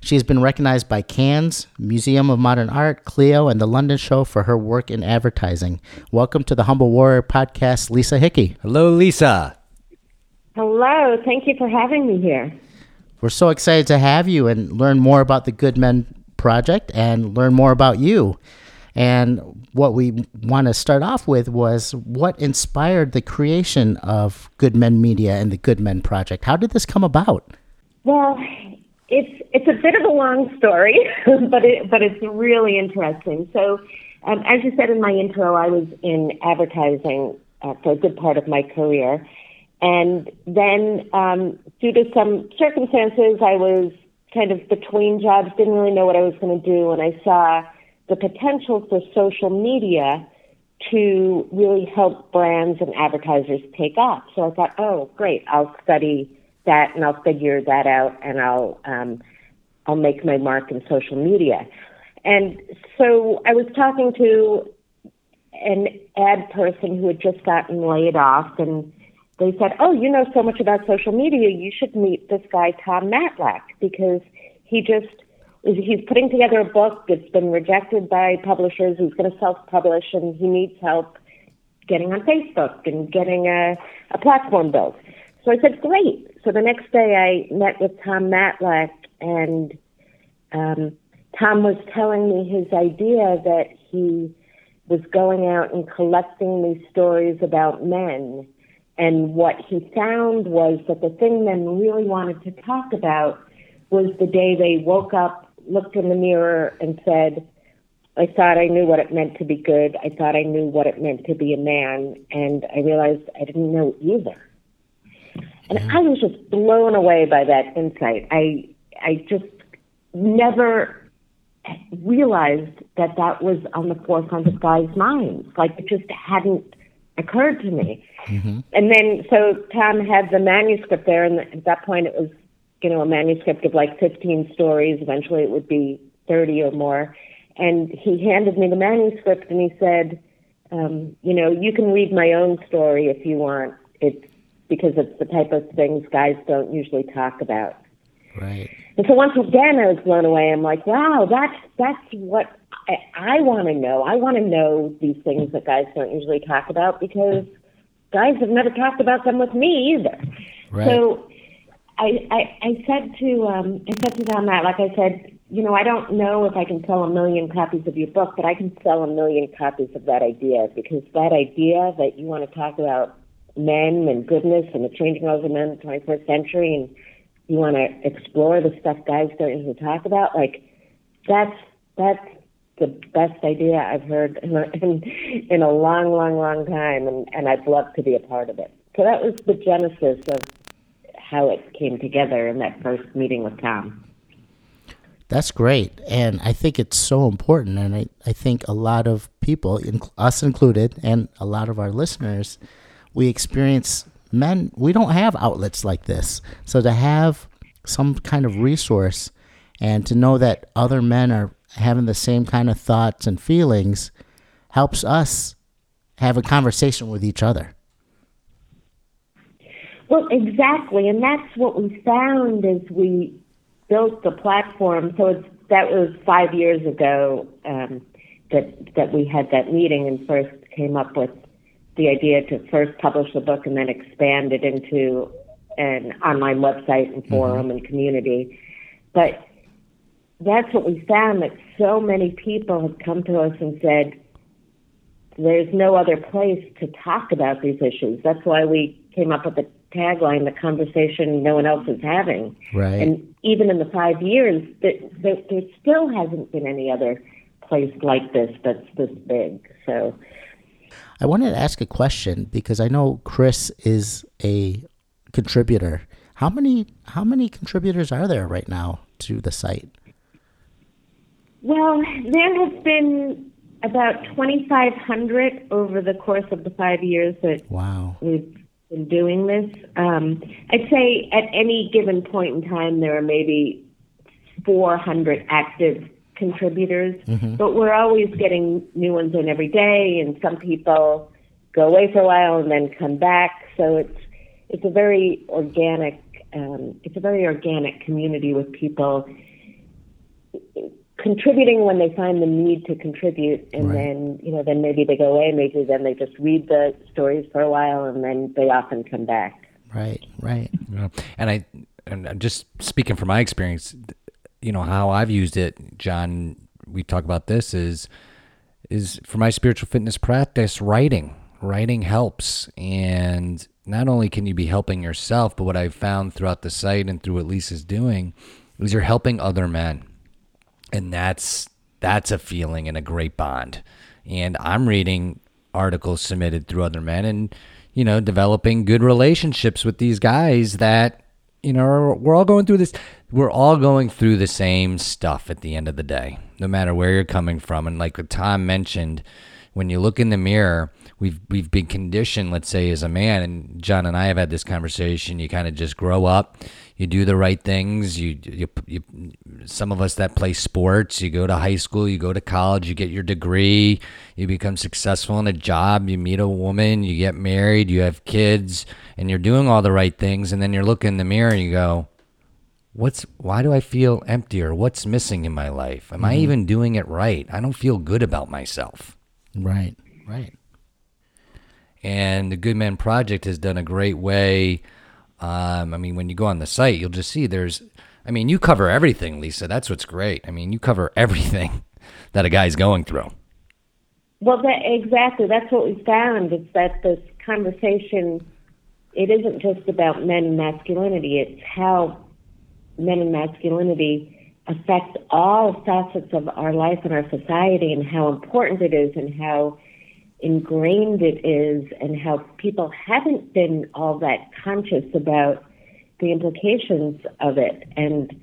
She has been recognized by Cannes, Museum of Modern Art, Clio, and the London Show for her work in advertising. Welcome to the Humble Warrior podcast, Lisa Hickey. Hello, Lisa. Hello, thank you for having me here. We're so excited to have you and learn more about the Good Men Project and learn more about you. And what we want to start off with was what inspired the creation of Good Men Media and the Good Men Project. How did this come about? Well, it's it's a bit of a long story, (laughs) but it but it's really interesting. So, um, as you said in my intro, I was in advertising uh, for a good part of my career, and then um, due to some circumstances, I was kind of between jobs, didn't really know what I was going to do, and I saw the potential for social media to really help brands and advertisers take off. So I thought, oh, great, I'll study that and I'll figure that out and I'll um, I'll make my mark in social media. And so I was talking to an ad person who had just gotten laid off and they said, "Oh, you know so much about social media. You should meet this guy Tom Matlack because he just he's putting together a book. that's been rejected by publishers. He's going to self-publish, and he needs help getting on Facebook and getting a, a platform built." So I said, "Great." So the next day, I met with Tom Matlack, and um, Tom was telling me his idea that he was going out and collecting these stories about men and what he found was that the thing men really wanted to talk about was the day they woke up, looked in the mirror, and said, I thought I knew what it meant to be good. I thought I knew what it meant to be a man. And I realized I didn't know either. And I was just blown away by that insight. I, I just never realized that that was on the forefront of guys' minds. Like it just hadn't occurred to me. Mm-hmm. And then, so Tom had the manuscript there, and at that point, it was, you know, a manuscript of like 15 stories. Eventually, it would be 30 or more. And he handed me the manuscript, and he said, um, you know, you can read my own story if you want. It's because it's the type of things guys don't usually talk about. Right. And so once again, I was blown away. I'm like, wow, that's that's what I, I want to know. I want to know these things that guys don't usually talk about because guys have never talked about them with me either. Right. So I, I I said to um I said to Tom that like I said, you know, I don't know if I can sell a million copies of your book, but I can sell a million copies of that idea because that idea that you want to talk about men and goodness and the changing of the men in the 21st century and you want to explore the stuff guys don't usually talk about, like that's that's the best idea I've heard in, in, in a long, long, long time, and, and I'd love to be a part of it. So that was the genesis of how it came together in that first meeting with Tom. That's great. And I think it's so important. And I, I think a lot of people, us included, and a lot of our listeners, we experience men, we don't have outlets like this. So to have some kind of resource and to know that other men are having the same kind of thoughts and feelings helps us have a conversation with each other. Well, exactly, and that's what we found as we built the platform. So it's, that was five years ago um, that that we had that meeting and first came up with the idea to first publish the book and then expand it into an online website and forum mm-hmm. and community. But that's what we found that so many people have come to us and said, there's no other place to talk about these issues. That's why we came up with the tagline, the conversation no one else is having. Right. And even in the five years, there, there, there still hasn't been any other place like this that's this big. So I wanted to ask a question because I know Chris is a contributor. How many how many contributors are there right now to the site? Well, there have been about 2,500 over the course of the five years that wow. we've been doing this. Um, I'd say at any given point in time, there are maybe 400 active contributors, mm-hmm. but we're always getting new ones in every day, and some people go away for a while and then come back. So it's it's a very organic um, it's a very organic community with people contributing when they find the need to contribute and right. then you know then maybe they go away maybe then they just read the stories for a while and then they often come back right right yeah. and i and just speaking from my experience you know how i've used it john we talk about this is is for my spiritual fitness practice writing writing helps and not only can you be helping yourself but what i've found throughout the site and through what lisa's doing is you're helping other men and that's that's a feeling and a great bond. And I'm reading articles submitted through other men and you know developing good relationships with these guys that you know we're all going through this we're all going through the same stuff at the end of the day no matter where you're coming from and like Tom mentioned when you look in the mirror, we've we've been conditioned, let's say, as a man, and John and I have had this conversation. You kind of just grow up, you do the right things. You, you, you, some of us that play sports, you go to high school, you go to college, you get your degree, you become successful in a job, you meet a woman, you get married, you have kids, and you're doing all the right things, and then you're looking in the mirror and you go, what's why do I feel empty or what's missing in my life? Am mm-hmm. I even doing it right? I don't feel good about myself. Right, right. And the Good Men Project has done a great way. Um, I mean, when you go on the site, you'll just see there's, I mean, you cover everything, Lisa. That's what's great. I mean, you cover everything (laughs) that a guy's going through. Well, that, exactly. That's what we found is that this conversation, it isn't just about men and masculinity, it's how men and masculinity affect all facets of our life and our society and how important it is and how ingrained it is and how people haven't been all that conscious about the implications of it. And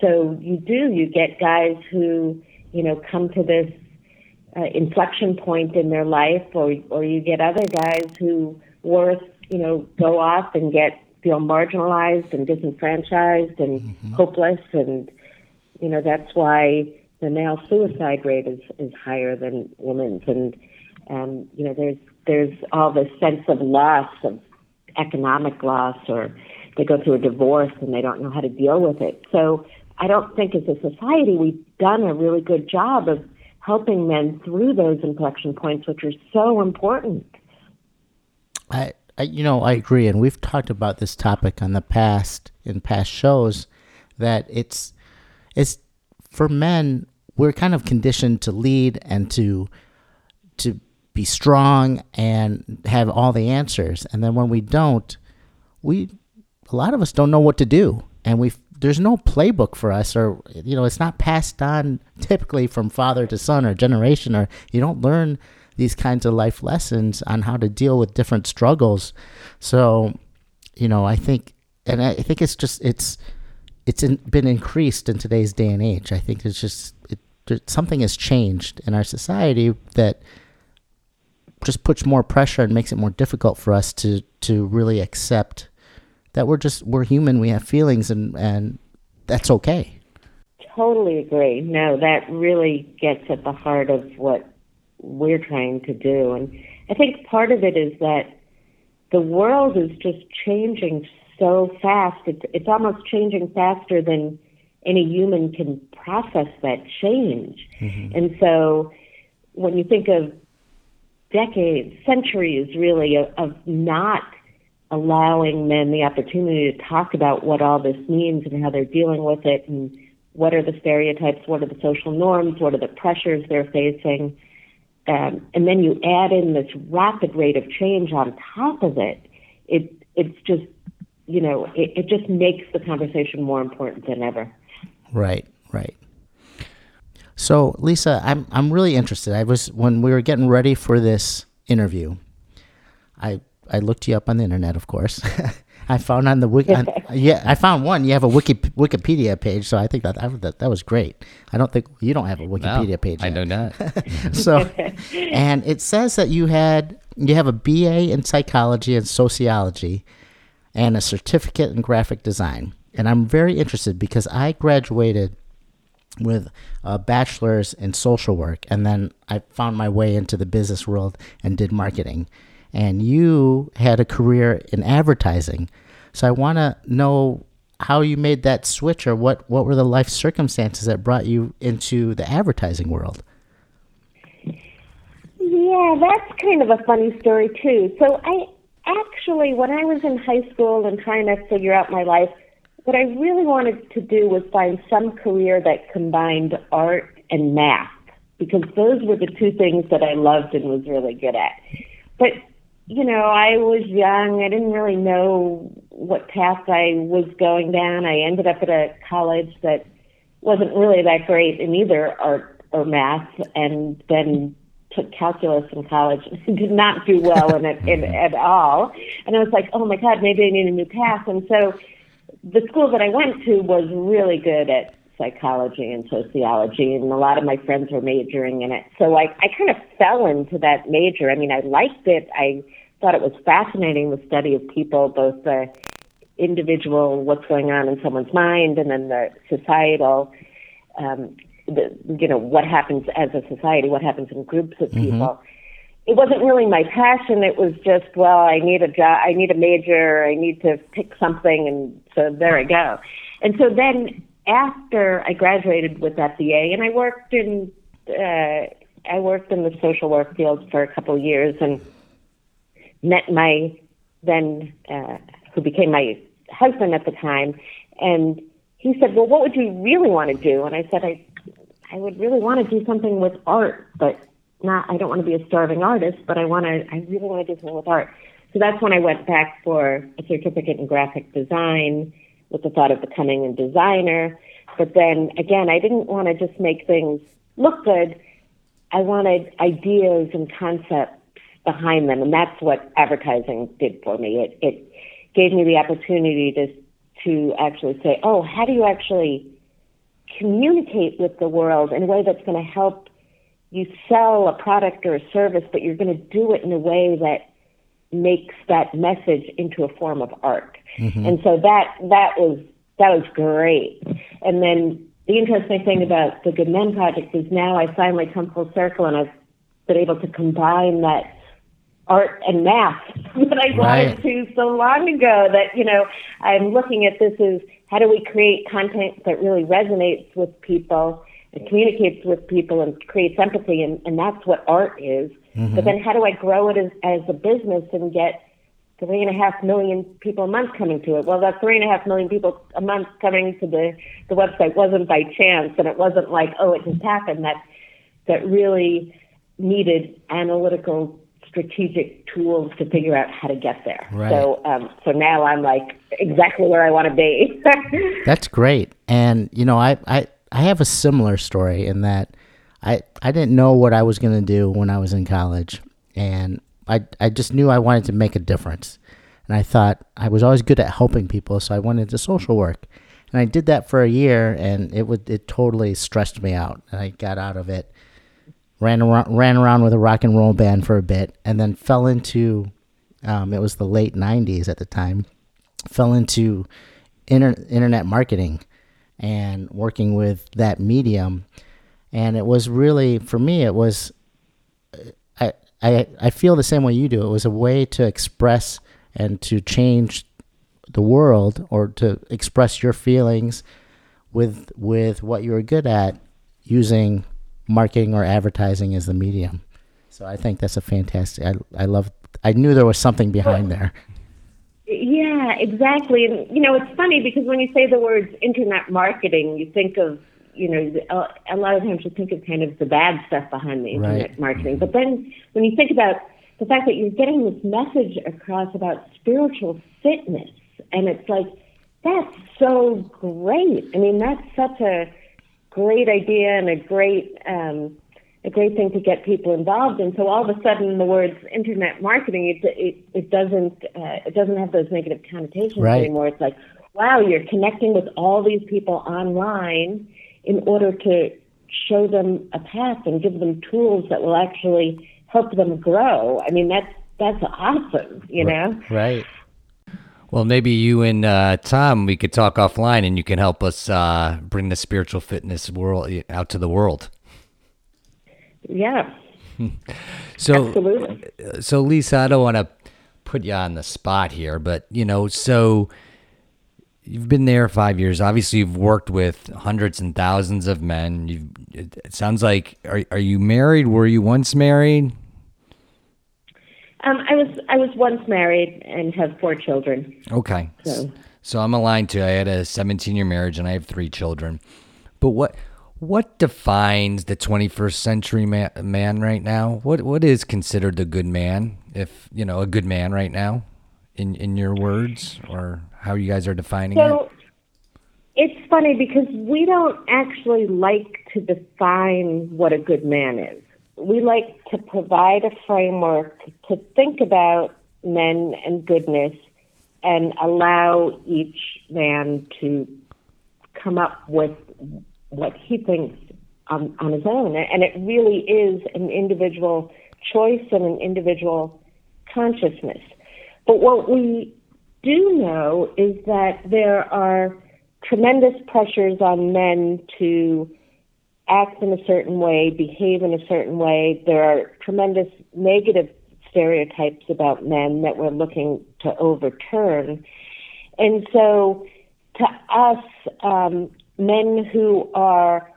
so you do, you get guys who, you know, come to this uh, inflection point in their life, or, or you get other guys who worth, you know, go off and get, feel marginalized and disenfranchised and mm-hmm. hopeless and you know that's why the male suicide rate is is higher than women's and um you know there's there's all this sense of loss of economic loss or they go through a divorce and they don't know how to deal with it. So i don't think as a society we've done a really good job of helping men through those inflection points which are so important. I I, you know, I agree, and we've talked about this topic on the past in past shows that it's it's for men we're kind of conditioned to lead and to to be strong and have all the answers. And then when we don't we a lot of us don't know what to do. And we there's no playbook for us or you know it's not passed on typically from father to son or generation or you don't learn these kinds of life lessons on how to deal with different struggles. So you know i think and i think it's just it's it's in, been increased in today's day and age. I think it's just it, something has changed in our society that just puts more pressure and makes it more difficult for us to to really accept that we're just we're human. We have feelings, and and that's okay. Totally agree. No, that really gets at the heart of what we're trying to do, and I think part of it is that the world is just changing so fast. It's, it's almost changing faster than any human can process that change. Mm-hmm. And so when you think of decades, centuries really, of, of not allowing men the opportunity to talk about what all this means and how they're dealing with it and what are the stereotypes, what are the social norms, what are the pressures they're facing. Um, and then you add in this rapid rate of change on top of it. It it's just you know, it, it just makes the conversation more important than ever. Right, right. So, Lisa, I'm I'm really interested. I was when we were getting ready for this interview. I I looked you up on the internet, of course. (laughs) I found on the wiki, on, yeah, I found one. You have a wiki Wikipedia page, so I think that that, that was great. I don't think you don't have a Wikipedia no, page. I do not. (laughs) so, and it says that you had you have a BA in psychology and sociology, and a certificate in graphic design. And I'm very interested because I graduated with a bachelor's in social work and then I found my way into the business world and did marketing. And you had a career in advertising. So I want to know how you made that switch or what, what were the life circumstances that brought you into the advertising world? Yeah, that's kind of a funny story too. So I actually, when I was in high school and trying to figure out my life, what I really wanted to do was find some career that combined art and math because those were the two things that I loved and was really good at. But, you know, I was young. I didn't really know what path I was going down. I ended up at a college that wasn't really that great in either art or math and then took calculus in college (laughs) and did not do well in it in, mm-hmm. at all. And I was like, oh my God, maybe I need a new path. And so the school that I went to was really good at psychology and sociology, and a lot of my friends were majoring in it. So I, I kind of fell into that major. I mean, I liked it. I thought it was fascinating the study of people, both the individual, what's going on in someone's mind, and then the societal, um, the, you know, what happens as a society, what happens in groups of people. Mm-hmm it wasn't really my passion. It was just, well, I need a job, I need a major, I need to pick something, and so there I go. And so then after I graduated with that BA, and I worked in, uh, I worked in the social work field for a couple of years, and met my then, uh, who became my husband at the time, and he said, "Well, what would you really want to do?" And I said, "I, I would really want to do something with art, but." Not I don't want to be a starving artist, but I want to I really want to do something with art. So that's when I went back for a certificate in graphic design with the thought of becoming a designer. But then again, I didn't want to just make things look good. I wanted ideas and concepts behind them, and that's what advertising did for me. It it gave me the opportunity to to actually say, oh, how do you actually communicate with the world in a way that's going to help you sell a product or a service, but you're going to do it in a way that makes that message into a form of art. Mm-hmm. And so that that was that was great. And then the interesting thing about the Good Men project is now I finally come full circle and I've been able to combine that art and math (laughs) that I right. wanted to so long ago that, you know, I'm looking at this as how do we create content that really resonates with people it communicates with people and creates empathy, and, and that's what art is. Mm-hmm. But then, how do I grow it as, as a business and get three and a half million people a month coming to it? Well, that three and a half million people a month coming to the the website wasn't by chance, and it wasn't like, oh, it just happened. That that really needed analytical strategic tools to figure out how to get there. Right. So um, so now I'm like exactly where I want to be. (laughs) That's great. And you know, I I I have a similar story in that I I didn't know what I was going to do when I was in college, and I I just knew I wanted to make a difference, and I thought I was always good at helping people, so I went into social work, and I did that for a year, and it would it totally stressed me out, and I got out of it, ran around ran around with a rock and roll band for a bit, and then fell into, um, it was the late '90s at the time, fell into inter- internet marketing and working with that medium. And it was really, for me, it was, I, I, I feel the same way you do. It was a way to express and to change the world or to express your feelings with with what you're good at using marketing or advertising as the medium. So I think that's a fantastic. I I love. I knew there was something behind there. Yeah, exactly. And you know, it's funny because when you say the words internet marketing, you think of you know a lot of times you think of kind of the bad stuff behind the internet right. marketing. But then when you think about the fact that you're getting this message across about spiritual fitness, and it's like that's so great. I mean, that's such a great idea and a great um, a great thing to get people involved in. So all of a sudden, the words internet marketing it it, it doesn't uh, it doesn't have those negative connotations right. anymore. It's like, wow, you're connecting with all these people online in order to show them a path and give them tools that will actually help them grow. I mean, that's that's awesome, you know. Right. Well, maybe you and uh, Tom, we could talk offline, and you can help us uh, bring the spiritual fitness world out to the world. Yeah. (laughs) so, Absolutely. so Lisa, I don't want to put you on the spot here, but you know, so you've been there five years. Obviously, you've worked with hundreds and thousands of men. You've, it sounds like are are you married? Were you once married? Um, I was I was once married and have four children. Okay. So, so I'm aligned too. I had a 17 year marriage and I have three children. But what what defines the 21st century man, man right now? What what is considered a good man? If you know a good man right now, in in your words, or how you guys are defining so, it. It's funny because we don't actually like to define what a good man is. We like to provide a framework to think about men and goodness and allow each man to come up with what he thinks on, on his own. And it really is an individual choice and an individual consciousness. But what we do know is that there are tremendous pressures on men to act in a certain way, behave in a certain way. There are tremendous negative stereotypes about men that we're looking to overturn. And so, to us, um, men who are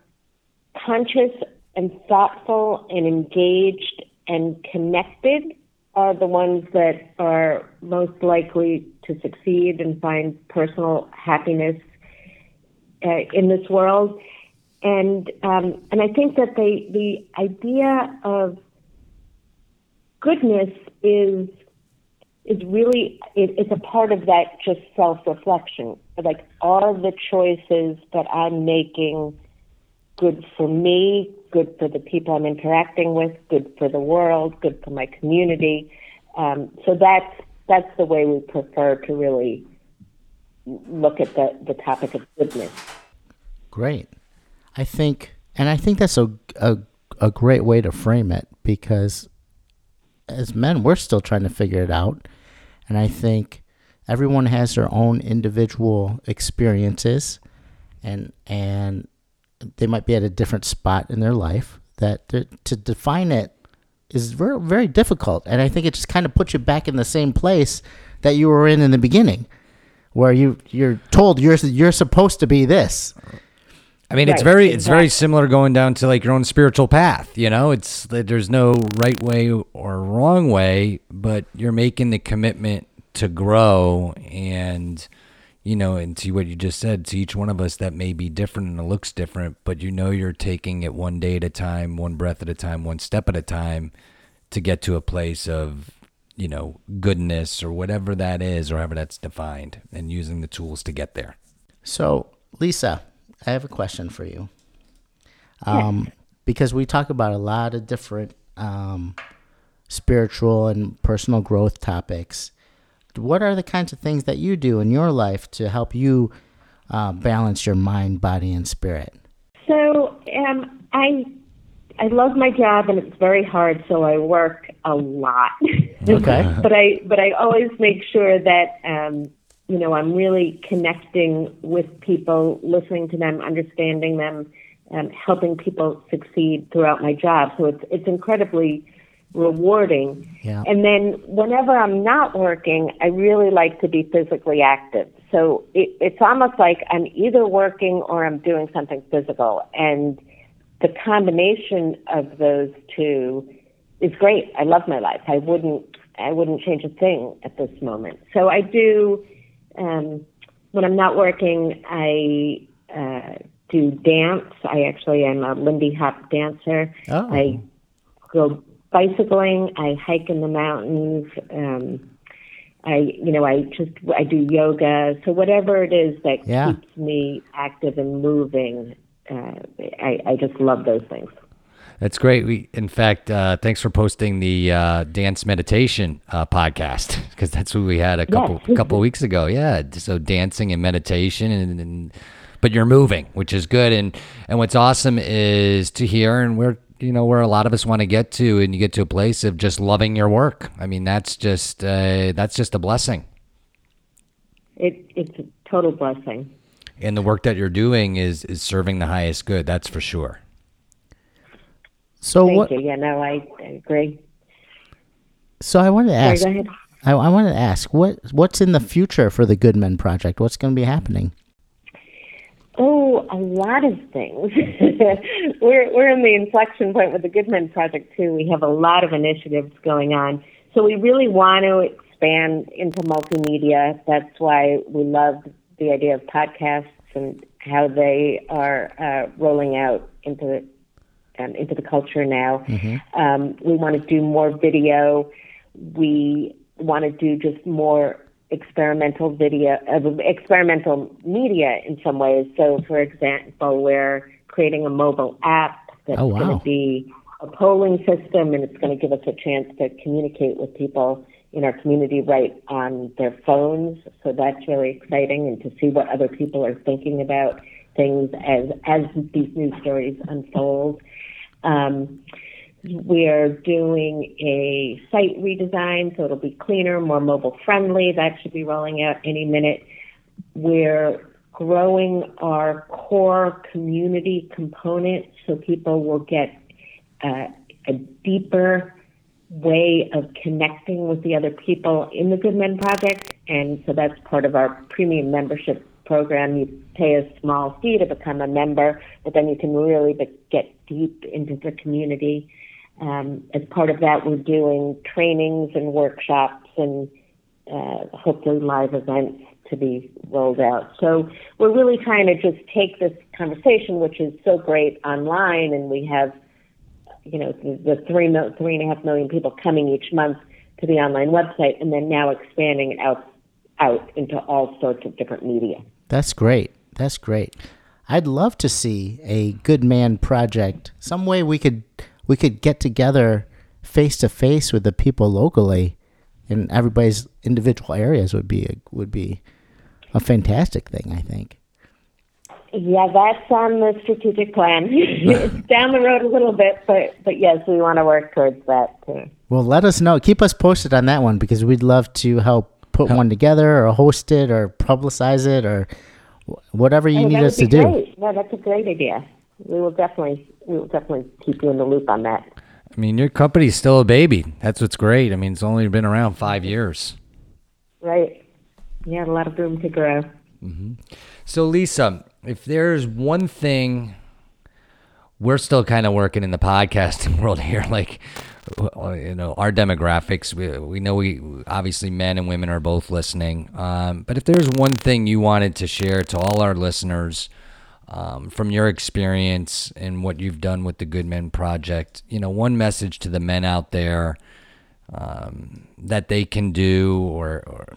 conscious and thoughtful and engaged and connected are the ones that are most likely to succeed and find personal happiness uh, in this world. And um, and I think that the the idea of goodness is is really it, it's a part of that just self reflection. Like, are the choices that I'm making good for me, good for the people I'm interacting with, good for the world, good for my community? Um, so that's that's the way we prefer to really look at the, the topic of goodness. Great. I think, and I think that's a, a, a great way to frame it because as men, we're still trying to figure it out. And I think everyone has their own individual experiences and, and they might be at a different spot in their life that to, to define it is very, very difficult. And I think it just kind of puts you back in the same place that you were in in the beginning where you, you're told you're, you're supposed to be this I mean, right, it's very exactly. it's very similar going down to like your own spiritual path. You know, it's there's no right way or wrong way, but you're making the commitment to grow and you know, and to what you just said, to each one of us that may be different and it looks different, but you know you're taking it one day at a time, one breath at a time, one step at a time to get to a place of, you know, goodness or whatever that is, or however that's defined, and using the tools to get there. So, Lisa, I have a question for you. Um, Because we talk about a lot of different um, spiritual and personal growth topics. What are the kinds of things that you do in your life to help you uh, balance your mind, body, and spirit? So um, I I love my job and it's very hard, so I work a lot. Okay. (laughs) but I but I always make sure that um, you know, I'm really connecting with people, listening to them, understanding them, and helping people succeed throughout my job. So it's it's incredibly rewarding. Yeah. And then whenever I'm not working, I really like to be physically active. So it, it's almost like I'm either working or I'm doing something physical, and the combination of those two is great. I love my life. I wouldn't I wouldn't change a thing at this moment. So I do um, when I'm not working, I uh, do dance. I actually am a Lindy Hop dancer. Oh. I go bicycling. I hike in the mountains. Um, I, you know, I just I do yoga. So whatever it is that yeah. keeps me active and moving, uh, I, I just love those things. That's great. We, in fact, uh, thanks for posting the uh, dance meditation uh, podcast (laughs) because that's what we had a couple yes. couple weeks ago. Yeah, so dancing and meditation, and, and, but you're moving, which is good. And and what's awesome is to hear, and we're you know where a lot of us want to get to, and you get to a place of just loving your work. I mean, that's just uh, that's just a blessing. It, it's a total blessing. And the work that you're doing is is serving the highest good. That's for sure. So Thank what? You. Yeah, no, I, I agree. So I wanted to ask. Sorry, go ahead. I, I wanted to ask what what's in the future for the Good Men Project? What's going to be happening? Oh, a lot of things. (laughs) we're we're in the inflection point with the Good Men Project too. We have a lot of initiatives going on. So we really want to expand into multimedia. That's why we love the idea of podcasts and how they are uh, rolling out into um, into the culture now. Mm-hmm. Um, we want to do more video. We want to do just more experimental video, uh, experimental media in some ways. So, for example, we're creating a mobile app that's oh, wow. going to be a polling system, and it's going to give us a chance to communicate with people in our community right on their phones. So that's really exciting, and to see what other people are thinking about things as as these news stories unfold. Um, we're doing a site redesign, so it'll be cleaner, more mobile friendly. That should be rolling out any minute. We're growing our core community component so people will get uh, a deeper way of connecting with the other people in the Good Men Project. And so that's part of our premium membership program. You pay a small fee to become a member, but then you can really get deep into the community. Um, as part of that, we're doing trainings and workshops and uh, hopefully live events to be rolled out. So we're really trying to just take this conversation, which is so great online, and we have, you know, the, the three three and a half million people coming each month to the online website, and then now expanding it out out into all sorts of different media. That's great. That's great. I'd love to see a good man project. Some way we could we could get together face to face with the people locally in everybody's individual areas would be a, would be a fantastic thing, I think. Yeah, that's on the strategic plan. (laughs) it's (laughs) down the road a little bit, but but yes, we want to work towards that too. Well, let us know. Keep us posted on that one because we'd love to help put one together or host it or publicize it or whatever you oh, need us to great. do. No, that's a great idea. We will definitely we will definitely keep you in the loop on that. I mean, your company's still a baby. That's what's great. I mean, it's only been around five years. Right. Yeah, a lot of room to grow. Mm-hmm. So, Lisa, if there's one thing we're still kind of working in the podcasting (laughs) world here, like you know our demographics we, we know we obviously men and women are both listening. Um, but if there's one thing you wanted to share to all our listeners um, from your experience and what you've done with the good men project you know one message to the men out there um, that they can do or, or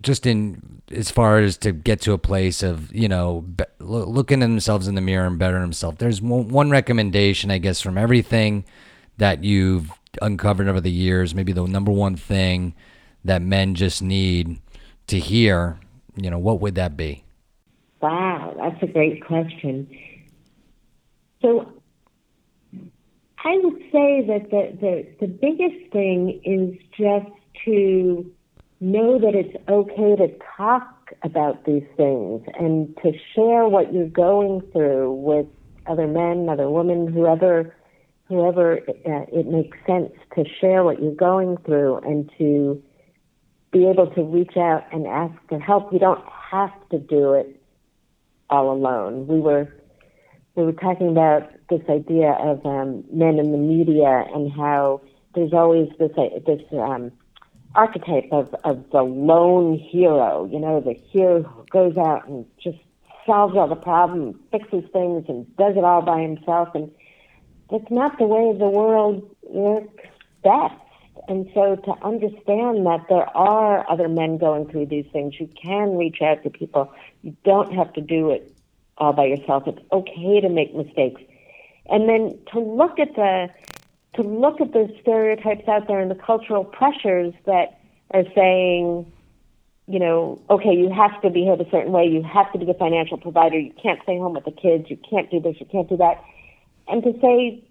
just in as far as to get to a place of you know be, looking at themselves in the mirror and bettering themselves. There's one, one recommendation i guess from everything that you've uncovered over the years? Maybe the number one thing that men just need to hear, you know, what would that be? Wow, that's a great question. So I would say that the, the, the biggest thing is just to know that it's okay to talk about these things and to share what you're going through with other men, other women, whoever whoever uh, it makes sense to share what you're going through and to be able to reach out and ask for help. You don't have to do it all alone. We were we were talking about this idea of um, men in the media and how there's always this uh, this um, archetype of of the lone hero. You know, the hero who goes out and just solves all the problems, fixes things, and does it all by himself. And it's not the way the world works best. And so to understand that there are other men going through these things, you can reach out to people. You don't have to do it all by yourself. It's okay to make mistakes. And then to look at the to look at the stereotypes out there and the cultural pressures that are saying, you know, okay, you have to behave a certain way, you have to be the financial provider, you can't stay home with the kids, you can't do this, you can't do that and to say,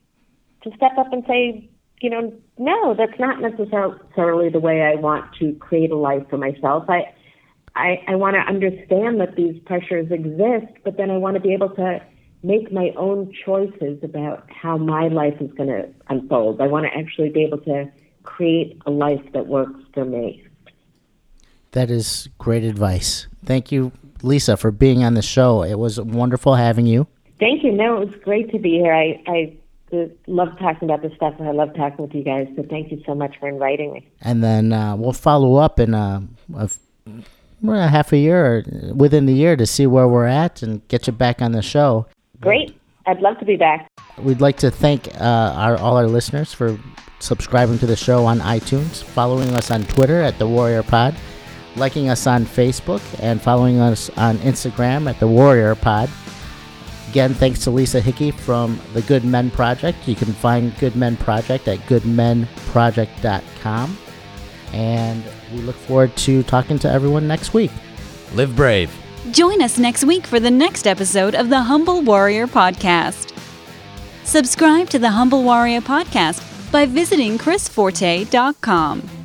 to step up and say, you know, no, that's not necessarily the way I want to create a life for myself. I, I, I want to understand that these pressures exist, but then I want to be able to make my own choices about how my life is going to unfold. I want to actually be able to create a life that works for me. That is great advice. Thank you, Lisa, for being on the show. It was wonderful having you. Thank you. No, it was great to be here. I, I love talking about this stuff, and I love talking with you guys. So thank you so much for inviting me. And then uh, we'll follow up in a, a, a half a year or within the year to see where we're at and get you back on the show. Great. I'd love to be back. We'd like to thank uh, our all our listeners for subscribing to the show on iTunes, following us on Twitter at the Warrior Pod, liking us on Facebook, and following us on Instagram at the Warrior Pod. Again, thanks to Lisa Hickey from the Good Men Project. You can find Good Men Project at goodmenproject.com. And we look forward to talking to everyone next week. Live brave. Join us next week for the next episode of the Humble Warrior Podcast. Subscribe to the Humble Warrior Podcast by visiting chrisforte.com.